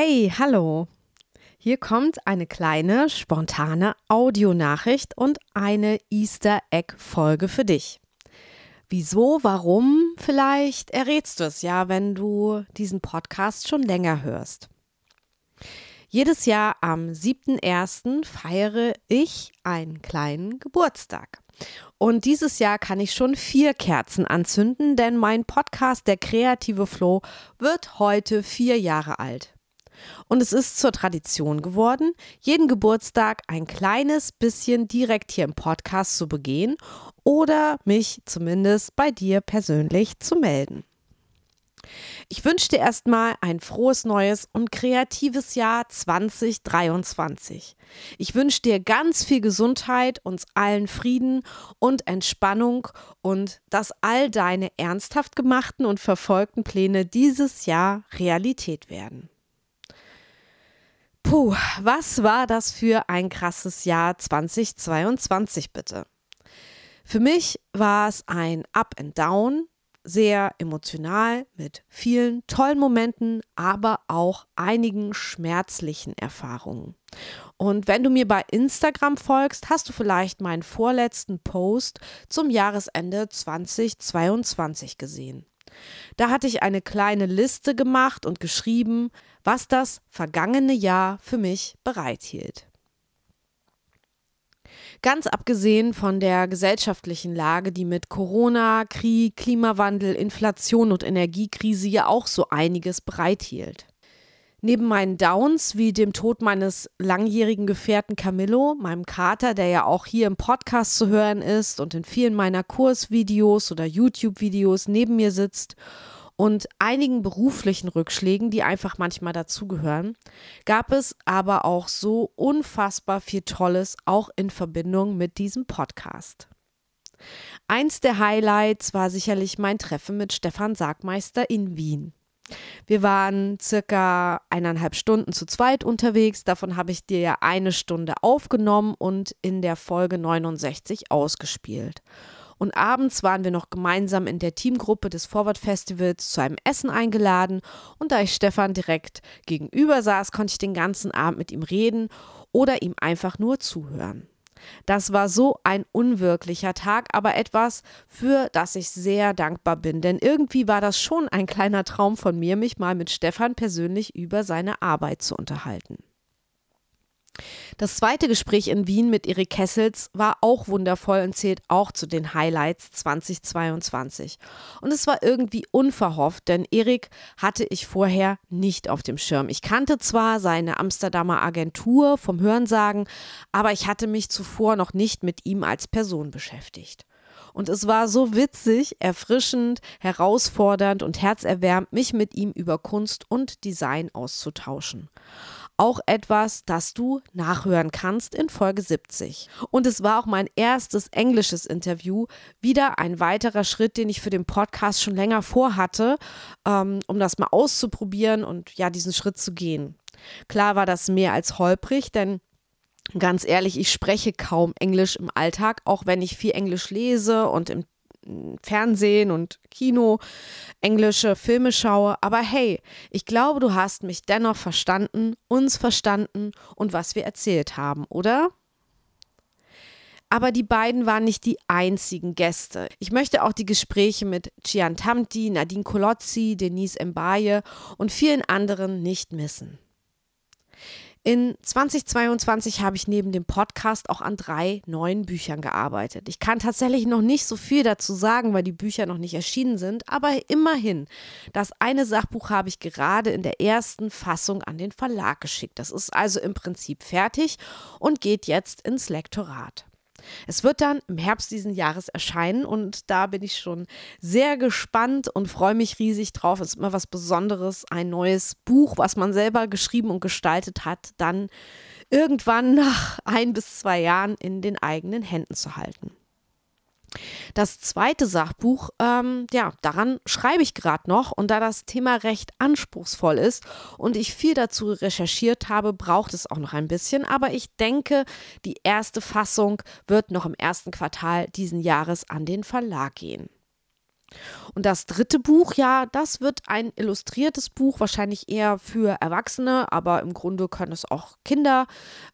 Hey, hallo. Hier kommt eine kleine, spontane Audionachricht und eine Easter Egg-Folge für dich. Wieso, warum? Vielleicht errätst du es ja, wenn du diesen Podcast schon länger hörst. Jedes Jahr am 7.1. feiere ich einen kleinen Geburtstag. Und dieses Jahr kann ich schon vier Kerzen anzünden, denn mein Podcast Der kreative Flow wird heute vier Jahre alt. Und es ist zur Tradition geworden, jeden Geburtstag ein kleines bisschen direkt hier im Podcast zu begehen oder mich zumindest bei dir persönlich zu melden. Ich wünsche dir erstmal ein frohes neues und kreatives Jahr 2023. Ich wünsche dir ganz viel Gesundheit, uns allen Frieden und Entspannung und dass all deine ernsthaft gemachten und verfolgten Pläne dieses Jahr Realität werden. Puh, was war das für ein krasses Jahr 2022 bitte? Für mich war es ein Up and Down, sehr emotional mit vielen tollen Momenten, aber auch einigen schmerzlichen Erfahrungen. Und wenn du mir bei Instagram folgst, hast du vielleicht meinen vorletzten Post zum Jahresende 2022 gesehen. Da hatte ich eine kleine Liste gemacht und geschrieben, was das vergangene Jahr für mich bereithielt. Ganz abgesehen von der gesellschaftlichen Lage, die mit Corona, Krieg, Klimawandel, Inflation und Energiekrise ja auch so einiges bereithielt. Neben meinen Downs wie dem Tod meines langjährigen Gefährten Camillo, meinem Kater, der ja auch hier im Podcast zu hören ist und in vielen meiner Kursvideos oder YouTube-Videos neben mir sitzt und einigen beruflichen Rückschlägen, die einfach manchmal dazugehören, gab es aber auch so unfassbar viel Tolles, auch in Verbindung mit diesem Podcast. Eins der Highlights war sicherlich mein Treffen mit Stefan Sargmeister in Wien. Wir waren circa eineinhalb Stunden zu zweit unterwegs. Davon habe ich dir ja eine Stunde aufgenommen und in der Folge 69 ausgespielt. Und abends waren wir noch gemeinsam in der Teamgruppe des Forward Festivals zu einem Essen eingeladen. Und da ich Stefan direkt gegenüber saß, konnte ich den ganzen Abend mit ihm reden oder ihm einfach nur zuhören. Das war so ein unwirklicher Tag, aber etwas, für das ich sehr dankbar bin, denn irgendwie war das schon ein kleiner Traum von mir, mich mal mit Stefan persönlich über seine Arbeit zu unterhalten. Das zweite Gespräch in Wien mit Erik Kessels war auch wundervoll und zählt auch zu den Highlights 2022. Und es war irgendwie unverhofft, denn Erik hatte ich vorher nicht auf dem Schirm. Ich kannte zwar seine Amsterdamer Agentur vom Hörensagen, aber ich hatte mich zuvor noch nicht mit ihm als Person beschäftigt. Und es war so witzig, erfrischend, herausfordernd und herzerwärmend, mich mit ihm über Kunst und Design auszutauschen auch etwas, das du nachhören kannst in Folge 70. Und es war auch mein erstes englisches Interview. Wieder ein weiterer Schritt, den ich für den Podcast schon länger vorhatte, ähm, um das mal auszuprobieren und ja, diesen Schritt zu gehen. Klar war das mehr als holprig, denn ganz ehrlich, ich spreche kaum Englisch im Alltag, auch wenn ich viel Englisch lese und im Fernsehen und Kino englische Filme schaue. Aber hey, ich glaube, du hast mich dennoch verstanden, uns verstanden und was wir erzählt haben, oder? Aber die beiden waren nicht die einzigen Gäste. Ich möchte auch die Gespräche mit Cian Tamti, Nadine Colozzi, Denise Mbaye und vielen anderen nicht missen. In 2022 habe ich neben dem Podcast auch an drei neuen Büchern gearbeitet. Ich kann tatsächlich noch nicht so viel dazu sagen, weil die Bücher noch nicht erschienen sind, aber immerhin, das eine Sachbuch habe ich gerade in der ersten Fassung an den Verlag geschickt. Das ist also im Prinzip fertig und geht jetzt ins Lektorat. Es wird dann im Herbst diesen Jahres erscheinen und da bin ich schon sehr gespannt und freue mich riesig drauf. Es ist immer was Besonderes, ein neues Buch, was man selber geschrieben und gestaltet hat, dann irgendwann nach ein bis zwei Jahren in den eigenen Händen zu halten. Das zweite Sachbuch, ähm, ja, daran schreibe ich gerade noch und da das Thema recht anspruchsvoll ist und ich viel dazu recherchiert habe, braucht es auch noch ein bisschen, aber ich denke, die erste Fassung wird noch im ersten Quartal diesen Jahres an den Verlag gehen. Und das dritte Buch, ja, das wird ein illustriertes Buch, wahrscheinlich eher für Erwachsene, aber im Grunde können es auch Kinder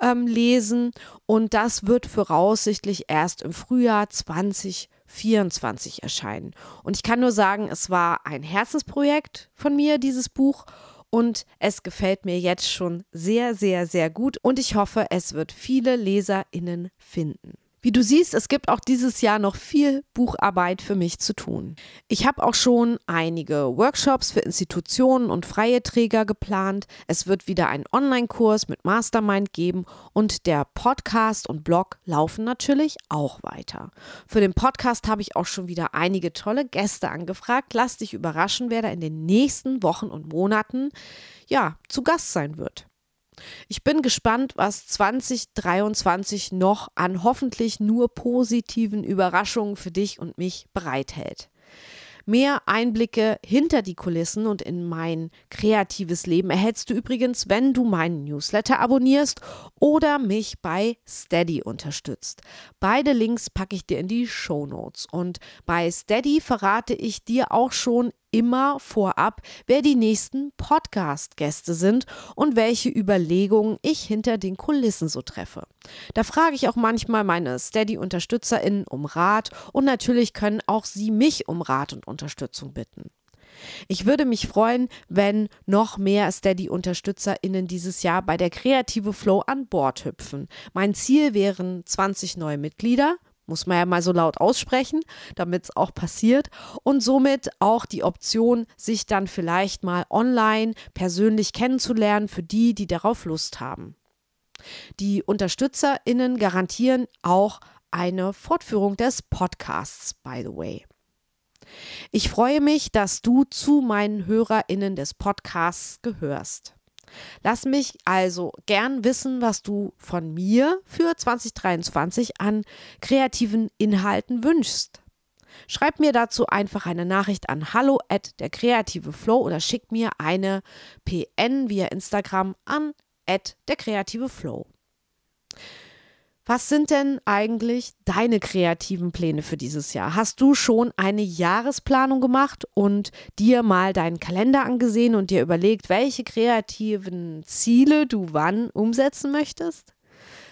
ähm, lesen. Und das wird voraussichtlich erst im Frühjahr 2024 erscheinen. Und ich kann nur sagen, es war ein Herzensprojekt von mir, dieses Buch. Und es gefällt mir jetzt schon sehr, sehr, sehr gut. Und ich hoffe, es wird viele LeserInnen finden. Wie du siehst, es gibt auch dieses Jahr noch viel Bucharbeit für mich zu tun. Ich habe auch schon einige Workshops für Institutionen und freie Träger geplant. Es wird wieder einen Online-Kurs mit Mastermind geben und der Podcast und Blog laufen natürlich auch weiter. Für den Podcast habe ich auch schon wieder einige tolle Gäste angefragt. Lass dich überraschen, wer da in den nächsten Wochen und Monaten ja zu Gast sein wird. Ich bin gespannt, was 2023 noch an hoffentlich nur positiven Überraschungen für dich und mich bereithält. Mehr Einblicke hinter die Kulissen und in mein kreatives Leben erhältst du übrigens, wenn du meinen Newsletter abonnierst oder mich bei Steady unterstützt. Beide Links packe ich dir in die Show Notes und bei Steady verrate ich dir auch schon immer vorab, wer die nächsten Podcast-Gäste sind und welche Überlegungen ich hinter den Kulissen so treffe. Da frage ich auch manchmal meine Steady-UnterstützerInnen um Rat und natürlich können auch sie mich um Rat und Unterstützung bitten. Ich würde mich freuen, wenn noch mehr Steady-UnterstützerInnen dieses Jahr bei der Kreative Flow an Bord hüpfen. Mein Ziel wären 20 neue Mitglieder muss man ja mal so laut aussprechen, damit es auch passiert. Und somit auch die Option, sich dann vielleicht mal online persönlich kennenzulernen für die, die darauf Lust haben. Die UnterstützerInnen garantieren auch eine Fortführung des Podcasts, by the way. Ich freue mich, dass du zu meinen HörerInnen des Podcasts gehörst. Lass mich also gern wissen, was du von mir für 2023 an kreativen Inhalten wünschst. Schreib mir dazu einfach eine Nachricht an hallo at der kreative Flow oder schick mir eine PN via Instagram an at der kreative Flow. Was sind denn eigentlich deine kreativen Pläne für dieses Jahr? Hast du schon eine Jahresplanung gemacht und dir mal deinen Kalender angesehen und dir überlegt, welche kreativen Ziele du wann umsetzen möchtest?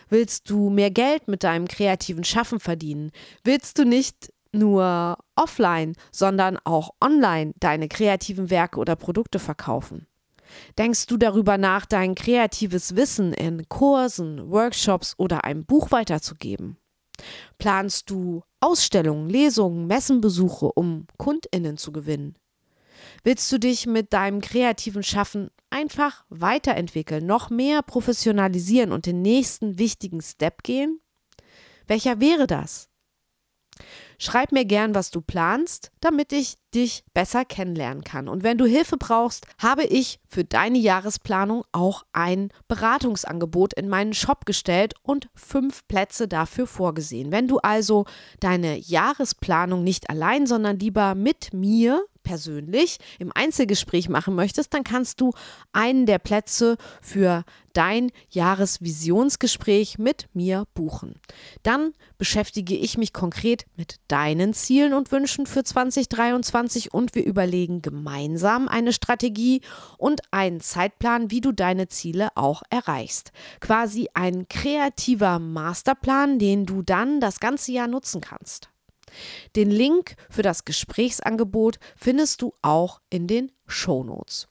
Willst du mehr Geld mit deinem kreativen Schaffen verdienen? Willst du nicht nur offline, sondern auch online deine kreativen Werke oder Produkte verkaufen? Denkst du darüber nach, dein kreatives Wissen in Kursen, Workshops oder einem Buch weiterzugeben? Planst du Ausstellungen, Lesungen, Messenbesuche, um Kundinnen zu gewinnen? Willst du dich mit deinem kreativen Schaffen einfach weiterentwickeln, noch mehr professionalisieren und den nächsten wichtigen Step gehen? Welcher wäre das? Schreib mir gern, was du planst, damit ich dich besser kennenlernen kann. Und wenn du Hilfe brauchst, habe ich für deine Jahresplanung auch ein Beratungsangebot in meinen Shop gestellt und fünf Plätze dafür vorgesehen. Wenn du also deine Jahresplanung nicht allein, sondern lieber mit mir persönlich im Einzelgespräch machen möchtest, dann kannst du einen der Plätze für dein Jahresvisionsgespräch mit mir buchen. Dann beschäftige ich mich konkret mit deinen Zielen und Wünschen für 2023 und wir überlegen gemeinsam eine Strategie und einen Zeitplan, wie du deine Ziele auch erreichst. Quasi ein kreativer Masterplan, den du dann das ganze Jahr nutzen kannst. Den Link für das Gesprächsangebot findest du auch in den Show Notes.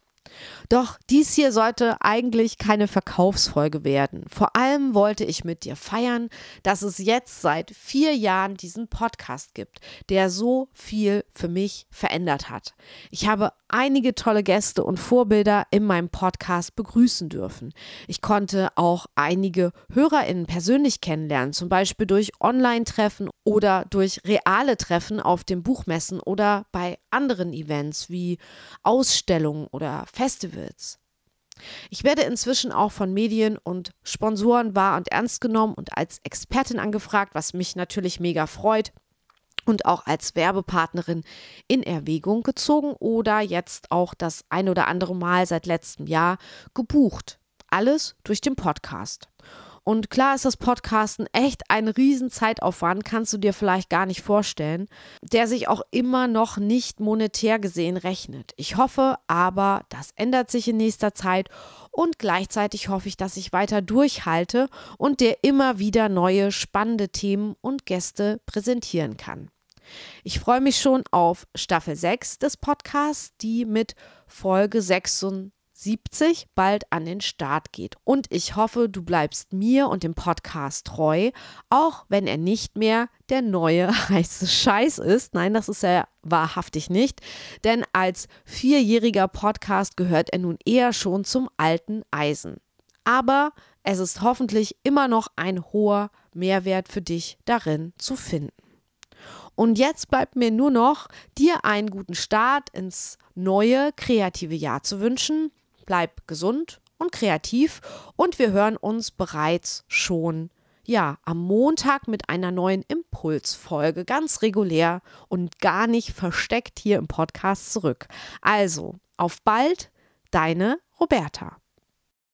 Doch dies hier sollte eigentlich keine Verkaufsfolge werden. Vor allem wollte ich mit dir feiern, dass es jetzt seit vier Jahren diesen Podcast gibt, der so viel für mich verändert hat. Ich habe einige tolle Gäste und Vorbilder in meinem Podcast begrüßen dürfen. Ich konnte auch einige HörerInnen persönlich kennenlernen, zum Beispiel durch Online-Treffen oder durch reale Treffen auf den Buchmessen oder bei anderen Events wie Ausstellungen oder Festivals. Ich werde inzwischen auch von Medien und Sponsoren wahr und ernst genommen und als Expertin angefragt, was mich natürlich mega freut und auch als Werbepartnerin in Erwägung gezogen oder jetzt auch das ein oder andere Mal seit letztem Jahr gebucht. Alles durch den Podcast. Und klar ist das Podcasten echt ein Riesenzeitaufwand, kannst du dir vielleicht gar nicht vorstellen, der sich auch immer noch nicht monetär gesehen rechnet. Ich hoffe aber, das ändert sich in nächster Zeit und gleichzeitig hoffe ich, dass ich weiter durchhalte und dir immer wieder neue spannende Themen und Gäste präsentieren kann. Ich freue mich schon auf Staffel 6 des Podcasts, die mit Folge 76 70 bald an den Start geht. Und ich hoffe, du bleibst mir und dem Podcast treu, auch wenn er nicht mehr der neue heiße Scheiß ist. Nein, das ist er wahrhaftig nicht, denn als vierjähriger Podcast gehört er nun eher schon zum alten Eisen. Aber es ist hoffentlich immer noch ein hoher Mehrwert für dich darin zu finden. Und jetzt bleibt mir nur noch, dir einen guten Start ins neue kreative Jahr zu wünschen bleib gesund und kreativ und wir hören uns bereits schon ja, am Montag mit einer neuen Impulsfolge, ganz regulär und gar nicht versteckt hier im Podcast zurück. Also, auf bald, deine Roberta.